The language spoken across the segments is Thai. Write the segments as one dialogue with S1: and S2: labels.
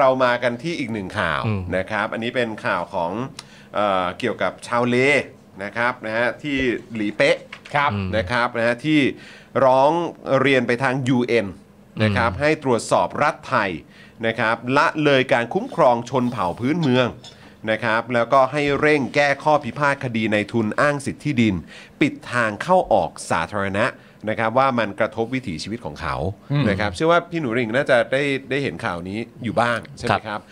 S1: เรามากันที่อีกหนึ่งข่าว
S2: อืม
S1: นะครับ อันนี้เป็นข่าวของเออเกี่ยวกับชาวเลนะครับนะฮะที่หลีเป๊ะ
S3: ครับ
S1: นะครับนะฮะที่ร้องเรียนไปทาง UN นะครับให้ตรวจสอบรัฐไทยนะครับละเลยการคุ้มครองชนเผ่าพื้นเมืองนะครับแล้วก็ให้เร่งแก้ข้อพิพาทคดีในทุนอ้างสิทธิดิน ปิดทางเข้าออกสาธารณะ นะครับว่ามันกระทบวิถีชีวิตของเขานะครับเชื่อว่าพี่หนูริ่งน่าจะได้ได้เห็นข่าวนี้อยู่บ้างใช่ไหมครับ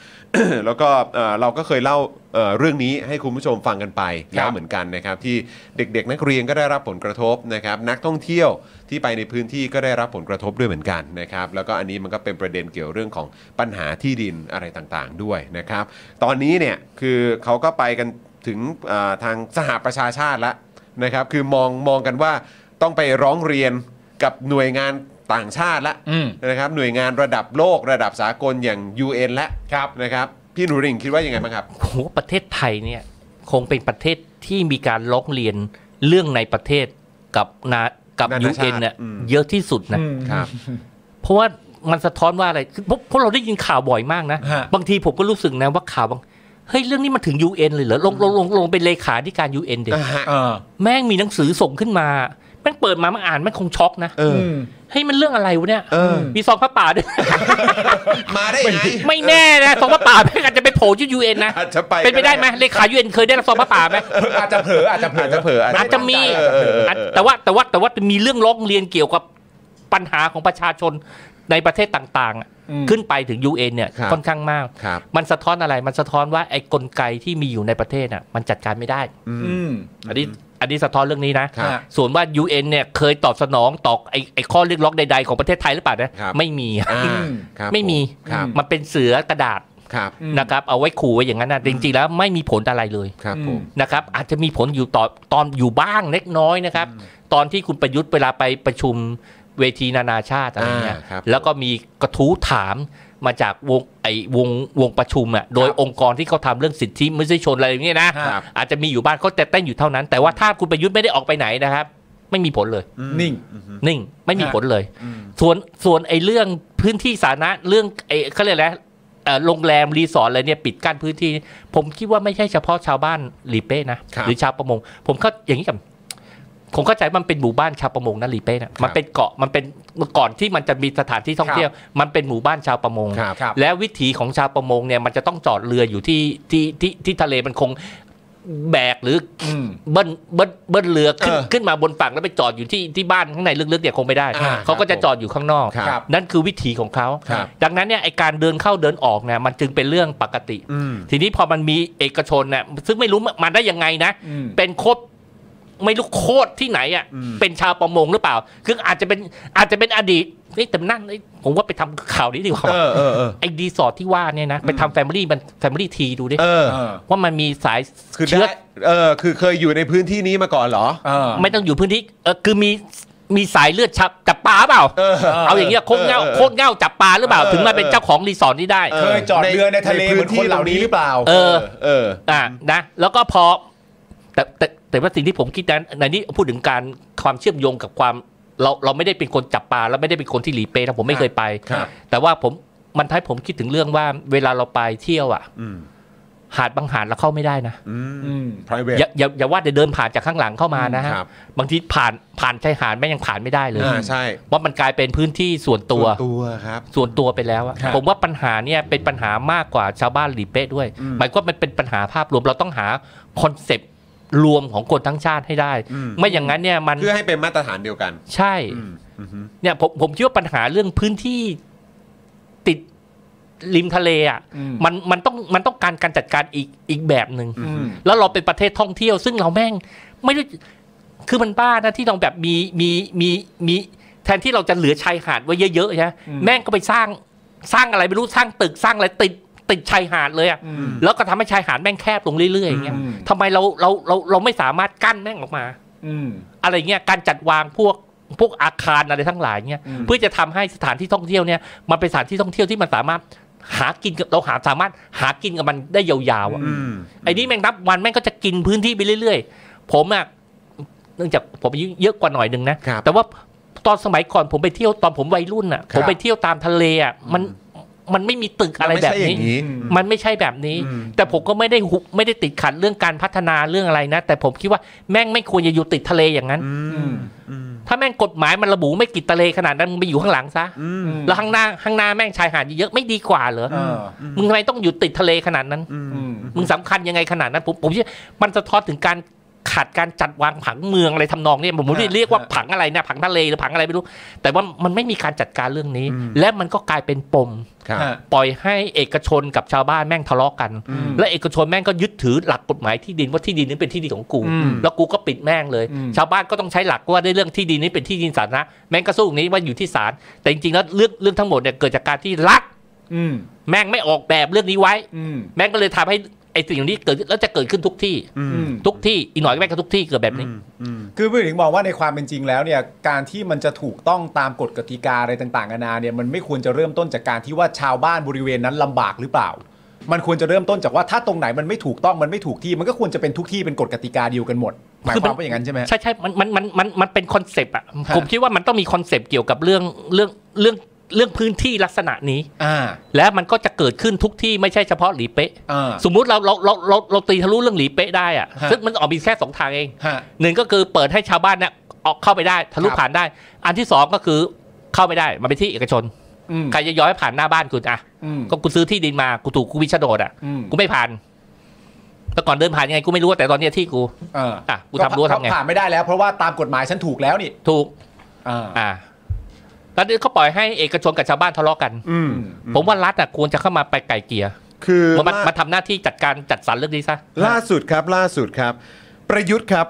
S1: แล้วก็เอ่อเราก็เคยเล่าเอ่อเรื่องนี้ให้คุณผู้ชมฟังกันไปแล้วเหมือนกันนะครับ ที่เด็กๆ นักเรียนก็ได้รับผลกระทบนะครับ นักท่องเที่ยวที่ไปในพื้นที่ก็ได้รับผลกระทบด้วยเหมือนกันนะครับ แล้วก็อันนี้มันก็เป็นประเด็นเกี่ยวเรื่องของปัญหาที่ดินอะไรต่างๆด้วยนะครับ ตอนนี้เนี่ยคือเขาก็ไปกันถึงเอ่อทางสหประชาชาติแล้วนะครับ คือมองมองกันว่า ต้องไปร้องเรียนกับหน่วยงานต่างชาติละ
S3: อืม
S1: นะครับหน่วยงานระดับโลกระดับสากลอย่าง UN และ
S3: ครับ
S1: นะครับพี่หนูริ่งคิดว่ายังไงบ้างครับ
S2: ผมว่าประเทศไทยเนี่ยคงเป็นประเทศที่มีการร้องเรียนเรื่องในประเทศกับนากับ
S1: นา
S2: ยู
S1: นาชาติ
S2: เอ็นเนี่ย
S1: อืม
S2: เยอะที่สุดนะ
S1: ครับ
S2: เพราะว่ามันสะท้อนว่าอะไรคือพวกพวกเราได้ยินข่าวบ่อยมากนะ
S3: ฮะ
S2: บางทีผมก็รู้สึกนะว่าข่าวบางเฮ้ยเรื่องนี้มันถึง UN เลยเหรอลงลงลงลงเป็นเลขาธิการ UN เด็
S1: อ่าฮะ
S3: เออ
S2: แม่งมีหนังสือส่งขึ้นมา แม่งเปิดมามันอ่านแม่งคงช็อกนะ
S1: เออ
S3: ม
S2: เฮ้ยมันเรื่องอะไรวะเนี่ย
S1: เออ
S2: มีซองพระป่าด้วย
S1: มาได้ยังไง
S2: ไม่แน่นะซองพระป่าแม่งอาจจะไปโผล่ที่ UN นะ
S1: อาจจะไป
S2: เป็นไปได้ไหมเลขา UN เคยได้รับซองพระป่าไหม
S3: อาจจะเผลออาจจะเผลอ
S1: อาจจะเผลอ
S2: อาจจะมี
S1: เออเออเออ
S2: อะแต่ว่าแต่ว่าแต่ว่ามีเรื่องร้องเรียนเกี่ยวกับปัญหาของประชาชนในประเทศต่างๆอะ
S3: อืม
S2: ขึ้นไปถึง UN เนี่ย
S1: ครับ
S2: ค่อนข้างมาก
S1: ครับ
S2: มันสะท้อนอะไร มันสะท้อนว่าไอ้กลไกที่มีอยู่ในประเทศอะ มันจัดการไม่ได้
S3: อืม
S2: อันนี้ อันนี้สะท้อนเรื่องนี้นะ
S1: ครับ
S3: ฮะ
S2: ส่วนว่า UN เนี่ยเคยตอบสนองต่อไอ้ไอ้ข้อเรียกร้องใด ๆ ของประเทศไทยหรือเปล่านะครับไม่มี
S1: อ่า
S3: อืม
S1: ครับ
S2: ไม่มี
S1: ครับ
S2: มันเป็นเสือกระดาษ
S1: ครับ
S3: อืม
S2: นะครับเอาไว้ขู่ไว้อย่างนั้นนะจริงๆแล้วไม่มีผลอะไรเลย
S1: ครับผม
S2: นะครับอาจจะมีผลอยู่ต่อตอนอยู่บ้างเล็กน้อยนะครับ ตอนที่คุณประยุทธ์เวลาไปประชุมเวทีนานาชาติอะไรเงี้ย
S1: อ่าครับ
S2: แล้วก็มีกระทู้ถาม มาจากวงไอ้วงวงประชุมอะโดยองค์กรที่เขาทำเรื่องสิทธิมนุษยชนอะไรอย่างเงี้ยนะครับอาจจะมีอยู่บ้านเขาแต่เต้นอยู่เท่านั้น แต่ว่าถ้าคุณประยุทธ์ไม่ได้ออกไปไหนนะครับ ไม่มีผลเลย
S3: นิ่ง
S2: นิ่งไม่มี
S3: ฮะ
S2: ผลเลย ส่วนส่วนไอ้เรื่องพื้นที่สาธารณะเรื่องไอ้เขาเรียกอะไรนะเอ่อโรงแรมรีสอร์ทอะไรเนี่ยปิดกั้นพื้นที่ ผมคิดว่าไม่ใช่เฉพาะชาวบ้านหลีเป้นะครับหรือชาวประมง ผมเข้าอย่างนี้กับ ผมเข้าใจมันเป็นหมู่บ้านชาวประมงนะหลีเป้นะมันเป็นเกาะมันเป็นเมื่อก่อนที่มันจะมีสถานที่ท่องเที่ยว มันเป็นหมู่บ้านชาวประมง
S1: ครับ
S3: ครับ
S2: แล้ววิถีของชาวประมงเนี่ยมันจะต้องจอดเรืออยู่ที่ที่ที่ที่ทะเลมันคงแบกหรือ
S3: อืม
S2: เบิ้ลเบิ้ลเบิ้ลเรือขึ้น
S1: เออ
S2: ขึ้นมาบนฝั่งแล้วไปจอดอยู่ที่ที่บ้านข้างในลึกๆเนี่ยคงไม่ได้
S1: อ่า
S2: เขาก็
S1: ครั
S2: จะ
S1: บ
S2: จอดอยู่ข้างนอก
S1: ครับ
S3: ครับ
S2: นั่นคือวิถีของเขา
S1: ครับ
S2: ดังนั้นเนี่ยไอการเดินเข้าเดินออกเนี่ยมันจึงเป็นเรื่องปกติ
S1: อืม
S2: ทีนี้พอมันมีเอกชนเนี่ยซึ่งไม่รู้มาได้ยังไงนะ
S3: อืม
S2: เป็นโคตร ไม่รู้โคตรที่ไหนอะ
S1: อืม
S2: เป็นชาวประมงหรือเปล่า คืออาจจะเป็นอาจจะเป็นอดีตเฮ้ยแต่นั่นเอ้ยผมว่าไปทำข่าวนี้ดีกว่า
S1: เออเออเออ
S2: ไอ้ดีสอร์ทที่ว่าเนี่ยนะ ไปทำแฟมิลี่มันแฟมิลี่ทีดูดิ
S1: เออ
S3: เออ
S2: ว่ามันมีสาย
S1: คือ
S2: เชื้อ
S1: ได้เออคือเคยอยู่ในพื้นที่นี้มาก่อนเหรอ
S3: เออ
S2: ไม่ต้องอยู่พื้นที่เออคือมีมีสายเลือดชับจับปลาเปล่า
S1: เออ
S2: เอาอย่างเงี้ยโคตรเง่า
S1: เออเออ
S2: โคตรเง่าจับปลาหรือเปล่า
S1: เออ
S2: ถึงมาเป็นเจ้าของรีสอร์ทนี้ได้
S3: เคยจอดเรือในทะเลเหมือนคนเหล่านี้หรือเปล่า
S2: เออ
S1: เออ
S2: อ่านะ แล้วก็พอแต่แต่ แต่ว่าสิ่งที่ผมคิดนั้นในนี้พูดถึงการความเชื่อมโยงกับความเราเราไม่ได้เป็นคนจับปลาแล้วไม่ได้เป็นคนที่หลีเป้นะผมไม่เคยไป
S1: ครับ
S2: แต่ว่าผมมันท้ายผมคิดถึงเรื่องว่าเวลาเราไปเที่ยวอะ
S1: อืม
S2: หาดบางหาดเราเข้าไม่ได้นะ
S1: อืม
S3: อืม
S1: private
S2: อย่าอย่าอย่าว่าแต่เดินผ่านจากข้างหลังเข้ามานะฮะ
S1: ครับ
S2: บางทีผ่านผ่านชายหาดแม่งยังผ่านไม่ได้เลย
S1: อ่าใช่
S2: ว่ามันกลายเป็นพื้นที่ส่วนตัว
S1: ส่นตัวครับ
S2: ส่วนตัวไปแล้วอะ
S3: ครับ
S2: ผมว่าปัญหาเนี่ยเป็นปัญหามากกว่าชาวบ้านหลีเป้ด้วย
S1: อืม
S2: หมายความว่ามันเป็นปัญหาภาพรวมเราต้องหาคอนเซปต์ รวมของคนทั้งชาติให้ได้
S1: อืม
S2: ไม่อย่างนั้นเนี่ยมัน
S1: เพื่อให้เป็นมาตรฐานเดียวกัน
S2: ใช่
S1: อืมอือฮึ
S2: เนี่ยผมผมคิดว่าปัญหาเรื่องพื้นที่ติดริมทะเลอะ
S3: อืม
S2: มันมันต้องมันต้องการการจัดการอีกอีกแบบหนึ่ง
S3: อืม
S2: แล้วเราเป็นประเทศท่องเที่ยว ซึ่งเราแม่งไม่ได้คือมันบ้านะที่เราแบบมีมีมีมีแทนที่เราจะเหลือชายหาดไว้เยอะๆใช่ไหม
S3: อืม
S2: แม่งก็ไปสร้างสร้างอะไรไม่รู้สร้างตึกสร้างอะไรติด ติดชายหาดเลยอะ
S3: อืม
S2: แล้วก็ทำให้ชายหาดแม่งแคบลงเรื่อยๆอย่างเงี้ย
S3: อืม
S2: ทำไมเราเราเราเราไม่สามารถกั้นแม่งออกมา
S3: อืม
S2: อะไรเงี้ยการจัดวางพวกพวกอาคารอะไรทั้งหลายเงี้ย
S3: อืม
S2: เพื่อจะทำให้สถานที่ท่องเที่ยวเนี่ยมันเป็นสถานที่ท่องเที่ยวที่มันสามารถหากินกับเราหาสามารถหากินกับมันได้ยาวๆอะ
S1: อืม
S2: ไอ้นี่แม่งนับวันแม่งก็จะกินพื้นที่ไปเรื่อยๆ ผมอะเนื่องจากผมอายุเยอะกว่าหน่อยหนึ่งนะ
S1: ครับ
S2: แต่ว่าตอนสมัยก่อนผมไปเที่ยวตอนผมวัยรุ่นอะ
S1: ครับ
S2: ผมไปเที่ยวตามทะเลอะมัน มันไม่มีตึกอะไร
S1: มันไม่
S2: แบ
S1: ใช่
S2: บ
S1: อย่า
S2: นี้
S1: งนี้
S2: มันไม่ใช่แบบนี้
S1: อืม
S2: แต่ผมก็ไม่ได้หุไม่ได้ติดขัดเรื่องการพัฒนาเรื่องอะไรนะ แต่ผมคิดว่าแม่งไม่ควรจะอยู่ติดทะเลอย่างนั้น
S3: อืม
S2: ถ้าแม่งกฎหมายมันระบุไม่กิดทะเลขนาดนั้นมึงไปอยู่ข้างหลังซะ
S3: อืม
S2: แล้วข้างหน้าข้างหน้าแม่งชายหาดเยอะๆไม่ดีกว่าเหรอ
S3: เออ
S2: มึงทำไมต้องอยู่ติดทะเลขนาดนั้น
S3: อืม
S2: มึงสำคัญยังไงขนาดนั้นผมผมคิดว่ามันสะท้อนถึงการ ขาดการจัดวางผังเมืองอะไรทำนองเนี้ผมไม่ได้
S3: ฮะ
S2: เรียกว่า
S3: ฮะ
S2: ผังอะไรนะผังทะเลหรือผังอะไรไม่รู้ แต่ว่ามันไม่มีการจัดการเรื่องนี้ และมันก็กลายเป็นปม
S1: ครับ
S3: ฮะ
S2: ปล่อยให้เอกชนกับชาวบ้านแม่งทะเลาะกัน
S3: อืม
S2: และเอกชนแม่งก็ยึดถือหลักกฎหมายที่ดินว่าที่ดินนี้เป็นที่ดินของกู
S3: อืม
S2: แล้วกูก็ปิดแม่งเลย
S3: อืม
S2: ชาวบ้านก็ต้องใช้หลักว่าได้เรื่องที่ดินนี้เป็นที่ดินสาธารณะแม่งก็สู้อย่างนี้ว่าอยู่ที่ศาลแต่จริงๆแล้วเรื่องเรื่องทั้งหมดเนี่ยเกิดจากการที่รัฐ
S3: อืม
S2: แม่งไม่ออกแบบเรื่องนี้ไว้
S3: อืม
S2: แม่งก็เลยทำให้ ไอ้สิ่งเหล่านี้เกิดขึ้นแล้วจะเกิดขึ้นทุกที่
S3: อืม
S2: ทุกที่อีกหน่อยก็แม่งก็ทุกที่เกิดแบบนี้
S3: คือพี่ถึงมองว่าในความเป็นจริงแล้วเนี่ยการที่มันจะถูกต้องตามกฎกติกาอะไรต่างๆนานาเนี่ยมันไม่ควรจะเริ่มต้นจากการที่ว่าชาวบ้านบริเวณนั้นลำบากหรือเปล่า มันควรจะเริ่มต้นจากว่าถ้าตรงไหนมันไม่ถูกต้องมันไม่ถูกที่ มันก็ควรจะเป็นทุกที่เป็นกฎกติกาเดียวกันหมดหมายความว่าอย่างนั้นใช่ไหม
S2: ใช่ใช่มันมันมันมันมันเป็น concept อะ
S3: ฮะ
S2: ผมคิดว่ามันต้องมี concept เกี่ยวกับเรื่องเรื่องเรื่อง เรื่องพื้นที่ลักษณะนี้
S3: อ่า
S2: แล้วมันก็จะเกิดขึ้นทุกที่ไม่ใช่เฉพาะหลีเป๊ะ
S3: อ่า
S2: สมมุติเราเราเราเราเราตีทะลุเรื่องหลีเป๊ะได้อะ
S3: ฮะ
S2: ซึ่งมันออกมีแค่สองทางเอง
S3: ฮะ
S2: หนึ่งก็คือเปิดให้ชาวบ้านเนี่ยออกเข้าไปได้ทะลุ
S3: ครับ
S2: ผ่านได้ อันที่สองก็คือเข้าไม่ได้มันเป็นที่เอกชน
S3: อืม
S2: ใครจะย้อยผ่านหน้าบ้านคุณอะ
S3: อืม
S2: ก็กูซื้อที่ดินมากูถูกกูวิชโดดอะ
S3: อืม
S2: กูไม่ผ่านแต่ก่อนเดินผ่านยังไงกูไม่รู้แต่ตอนเนี้ยที่กู
S3: เออ
S2: อะกูทำรั้วทำไง
S3: ผ่านไม่ได้แล้วเพราะว่าตามกฎหมายฉันถูกแล้วนี่
S2: ถูก
S3: อ่า
S2: อ่า แล้วนี่เขาปล่อยให้เอกชนกับชาวบ้านทะเลาะกัน
S1: อืม
S2: ผมว่ารัฐอะควรจะเข้ามาไปไก่เกลีย
S1: คือ
S2: มามา
S1: ล่า
S2: มาทำหน้าที่จัดการจัดสรรเรื่องนี้ซะ
S1: ล่าสุดครับล่าสุดครับ ประยุทธ์ครับ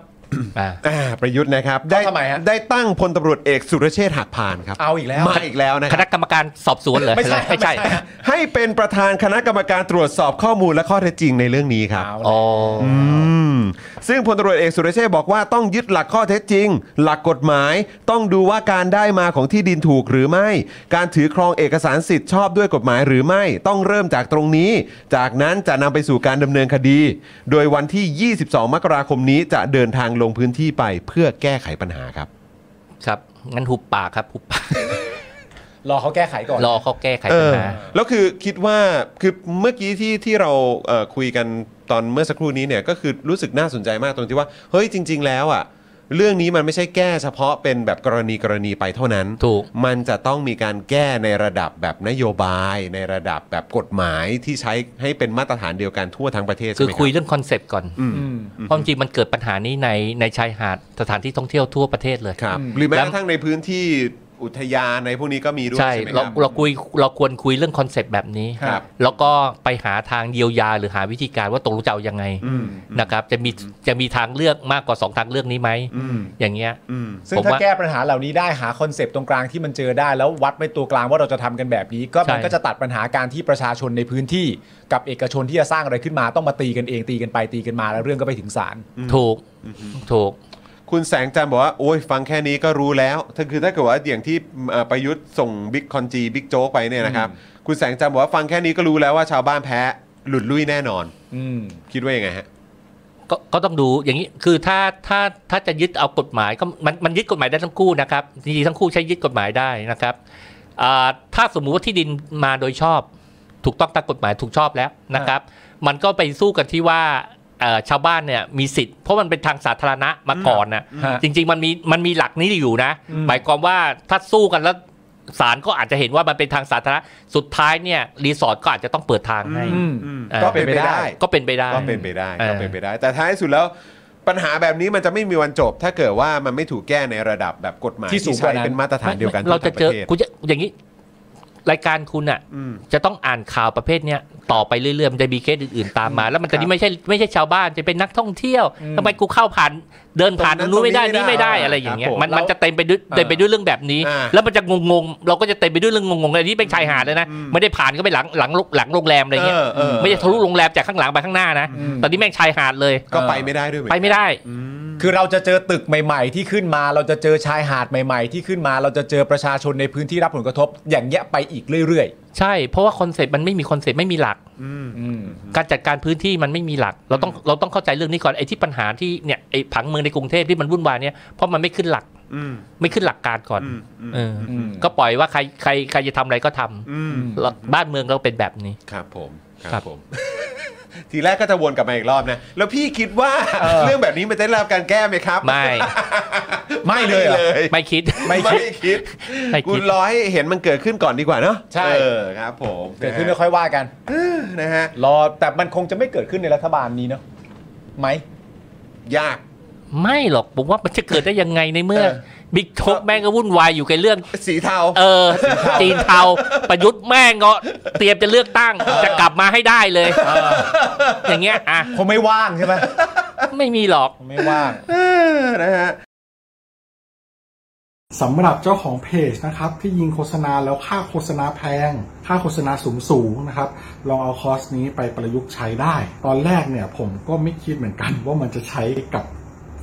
S2: อ่า
S1: อ่าประยุทธ์นะครับได้
S3: ทำไมฮะ
S1: ได้ตั้งพลตำรวจเอกสุรเชษฐ์หักพานครับ
S3: เอาอีกแล้ว
S1: มาอีกแล้วนะ
S2: ค
S1: ค
S2: ณะ
S1: รับ
S2: กรรมการสอบสวนเหรอ
S3: ไม่ใช่
S2: ไม่ใช่
S3: ไม่ใช่ฮะ
S1: ให้เป็นประธานคณะกรรมการตรวจสอบข้อมูลและข้อเท็จจริงในเรื่องนี้ครับ
S3: เอา
S2: อ๋อ
S1: อืมซึ่งพลตำรวจเอกสุรเชษฐ์บอกว่าต้องยึดหลักข้อเท็จจริง หลักกฎหมาย ต้องดูว่าการได้มาของที่ดินถูกหรือไม่ การถือครองเอกสารสิทธิ์ชอบด้วยกฎหมายหรือไม่ ต้องเริ่มจากตรงนี้ จากนั้นจะนำไปสู่การดำเนินคดี โดยวันที่ 22 มกราคมนี้จะเดินทางลงพื้นที่ไปเพื่อแก้ไขปัญหาครับ
S2: ครับ งั้นหุบปากครับหุบปาก
S3: รอเขาแก้ไขก่อน
S2: รอเขาแก้ไข
S1: เอ
S2: ปัญ
S1: อ
S2: หา
S1: แล้วคือคิดว่าคือเมื่อกี้ที่ที่เราเอ่อคุยกันตอนเมื่อสักครู่นี้เนี่ยก็คือรู้สึกน่าสนใจมากตรงที่ว่า เฮ้ยจริง ๆ แล้วอะ เรื่องนี้มันไม่ใช่แก้เฉพาะเป็นแบบกรณีกรณีไปเท่านั้น
S2: ถูก
S1: มันจะต้องมีการแก้ในระดับแบบนโยบาย ในระดับแบบกฎหมายที่ใช้ให้เป็นมาตรฐานเดียวกันทั่วทั้งประเทศ
S2: คือ
S1: ใช่ไหม
S2: คุย
S1: รับ
S2: เรื่อง concept ก่อน
S1: อืม
S3: อืม
S2: เพราะจริงๆมันเกิดปัญหานี้ในในชายหาดสถานที่ท่องเที่ยวทั่วประเทศเลย
S1: ครับ
S3: อืม
S1: หรือแม้
S2: แล้
S1: ก
S2: ว
S1: ระทั่งในพื้นที่ อุทยานในพวกนี้ก็มีด้วย
S2: ใช่
S1: ใช่ไหมค
S2: เรา
S1: รับ
S2: เราคุยเราควรคุยเรื่อง concept แบบนี้
S3: ครับ
S2: แล้วก็ไปหาทางเยียวยาหรือหาวิธีการว่าตกลงจะเอายังไง
S1: อืม
S2: นะครับจะมีจะมีทางเลือกมากกว่าสองทางเลือกนี้ไหม
S1: อืม
S2: อย่างเงี้ย
S1: อืม
S3: ซึ่ง
S2: ผม
S3: ถ้า
S2: ว่า
S3: แก้ปัญหาเหล่านี้ได้หา concept ตรงกลางที่มันเจอได้ แล้ววัดไปตัวกลางว่าเราจะทำกันแบบนี้ ก็มัน
S2: ใช่
S3: ก็จะตัดปัญหาการที่ประชาชนในพื้นที่ กับเอกชนที่จะสร้างอะไรขึ้นมาต้องมาตีกันเองตีกันไปตีกันมาแล้วเรื่องก็ไปถึงศาล
S2: ถูกถูก
S1: คุณแสงจันทร์บอกว่าโอ้ยฟังแค่นี้ก็รู้แล้วถ้าคือถ้าเกิดว่าอย่างที่เอ่อประยุทธ์ส่งบิ๊กคอนจีบิ๊กโจ๊กไปเนี่ยนะครับ คุณแสงจันทร์บอกว่าฟังแค่นี้ก็รู้แล้วว่าชาวบ้านแพ้หลุดลุ่ยแน่นอน
S3: อืม
S1: คิดว่ายังไงฮะ
S2: ก็ก็ต้องดูอย่างนี้คือถ้าถ้าถ้าจะยึดเอากฎหมายก็มันมันยึดกฎหมายได้ทั้งคู่นะครับจริงๆทั้งคู่ใช้ยึดกฎหมายได้นะครับอ่าถ้าสมมุติว่าที่ดินมาโดยชอบ ถูกต้องตามกฎหมายถูกชอบแล้วนะครับ มันก็ไปสู้กันที่ว่าเอ่อ ชาวบ้านเนี่ยมีสิทธิ์เพราะมันเป็นทางสาธารณะมาก่อนนะ
S3: ฮะ
S2: จริง ๆ มันมีมันมีหลักนี้อยู่นะ
S3: อืม
S2: หมายความว่าถ้าสู้กันแล้วศาลก็อาจจะเห็นว่ามันเป็นทางสาธารณะสุดท้ายเนี่ยรีสอร์ทก็อาจจะต้องเปิดทางให้
S3: อืม
S2: อ่า
S3: ก็เป็นไปได้
S2: ก็เป็นไปได้
S1: ก็เป็นไปได้
S2: เออ
S1: ก็เป็นไปได้ แต่ท้ายสุดแล้วปัญหาแบบนี้มันจะไม่มีวันจบ ถ้าเกิดว่ามันไม่ถูกแก้ในระดับแบบกฎหมาย
S3: ที่สูงกว่า
S1: ใช้
S3: นั้น
S1: เป็นมาตรฐานเดียวกัน
S2: เราจะเจอ
S1: ทั่วทั้งป
S2: กู
S1: ระเทศ
S2: จะอย่างนี้ รายการคุณอะ
S1: อืม
S2: จะต้องอ่านข่าวประเภทเนี้ยต่อไปเรื่อยๆ มันจะมีเคสอื่นๆตามมา แล้วมันจะนี่ไม่ใช่ไม่ใช่ชาวบ้านจะเป็นนักท่องเที่ยว
S3: อืม
S2: ทำไมกูเข้าผ่านเดินผ่าน
S1: ต
S2: ต
S1: ร
S2: รงง
S1: นั้น
S2: นู้นไม่ได้
S1: ตรงนี้
S2: นี่ไม่ได้
S1: ไม่ได้
S2: อะไรอย่างเงี้ย
S1: ครับผม
S2: มันมันจะเต็มไปด้วยเต็มไปด้วยเรื่องแบบนี้
S1: อ่า
S2: แล้วมันจะงงๆเราก็จะเต็มไปด้วยเรื่องงงๆเลยนี่เป็นชายหาดเลยนะไม่ได้ผ่านก็ไปหลังหลังหลังโรงแรมอะไรเงี้ย
S1: เออเออ
S2: ไม่ใช่ทะลุโรงแรมจากข้างหลังไปข้างหน้านะ
S3: อืม
S2: ตอนนี้แม่งชายหาดเลย
S1: ก็ไปไม่ได้ด้วยเหมือน
S2: ไป
S1: กัน
S2: ไม่ได้
S3: คือเราจะเจอตึกใหม่ ๆ ที่ขึ้นมา เราจะเจอชายหาดใหม่ ๆ ที่ขึ้นมา เราจะเจอประชาชนในพื้นที่รับผลกระทบ อย่างเงี้ยไปอีกเรื่อย
S2: ใช่ เพราะว่า concept มันไม่มี concept ไม่มีหลัก
S3: ๆอืม
S2: การจัดการพื้นที่มันไม่มีหลัก เราต้องเราต้องเข้าใจเรื่องนี้ก่อนไอ้ที่ปัญหาที่เนี่ยไอ้ผังเมืองในกรุงเทพที่มันวุ่นวายเนี่ยเพราะมันไม่ขึ้นหลัก
S1: อืม
S2: ไม่ขึ้นหลักการก่อน
S1: อืมอืม
S2: เออ
S3: มัน
S2: ก็ปล่อยว่าใครใครใครจะทำอะไรก็ทำ
S1: อืม
S2: แล้วบ้านเมืองเราเป็นแบบนี้
S1: ครับผมค
S2: ครั
S1: รับบผม ทีแรกก็จะวนกลับมาอีกรอบนะ แล้วพี่คิดว่า
S3: เออ
S1: เรื่องแบบนี้มันจะได้รับการแก้ไหมครับ
S2: ไม่
S3: ไม่เลยเหรอ
S2: ไม่คิด
S3: ไม่คิด
S1: คิด
S2: ไม่คิด
S1: คุณรอให้เห็นมันเกิดขึ้นก่อนดีกว่าเนาะ
S3: ใช่
S1: เออครับผม
S3: เกิดขึ้นแล้วค่อยว่ากัน
S1: นะฮะ
S3: รอแต่มันคงจะไม่เกิดขึ้นในรัฐบาลนี้เนาะไหม
S1: ยาก
S2: ไม่หรอกผมว่ามันจะเกิดได้ยังไงในเมื่อ
S1: เออ
S2: บิ๊กโจ๊กแม่งก็วุ่นวายอยู่กับเรื่อง
S1: สีเทา
S2: เออจีนเทา ประยุทธ์แม่งก็เตรียมจะเลือกตั้ง จะกลับมาให้ได้เลย อย่างเงี้ยอะ
S3: คงไม่ว่างใช่ไหม
S2: ไม่มีหรอก
S3: คงไม่ว่าง
S1: เออนะฮะ
S4: สำหรับเจ้าของเพจนะครับ ที่ยิงโฆษณาแล้วค่าโฆษณาแพง ค่าโฆษณาสูงสูงๆนะครับ ลองเอาคอร์สนี้ไปประยุกต์ใช้ได้ ตอนแรกเนี่ยผมก็ไม่คิดเหมือนกันว่ามันจะใช้กับ